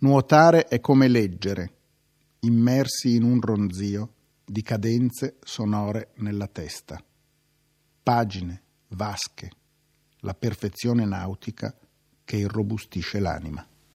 Nuotare è come leggere, immersi in un ronzio di cadenze sonore nella testa. Pagine, vasche, la perfezione nautica che irrobustisce l'anima.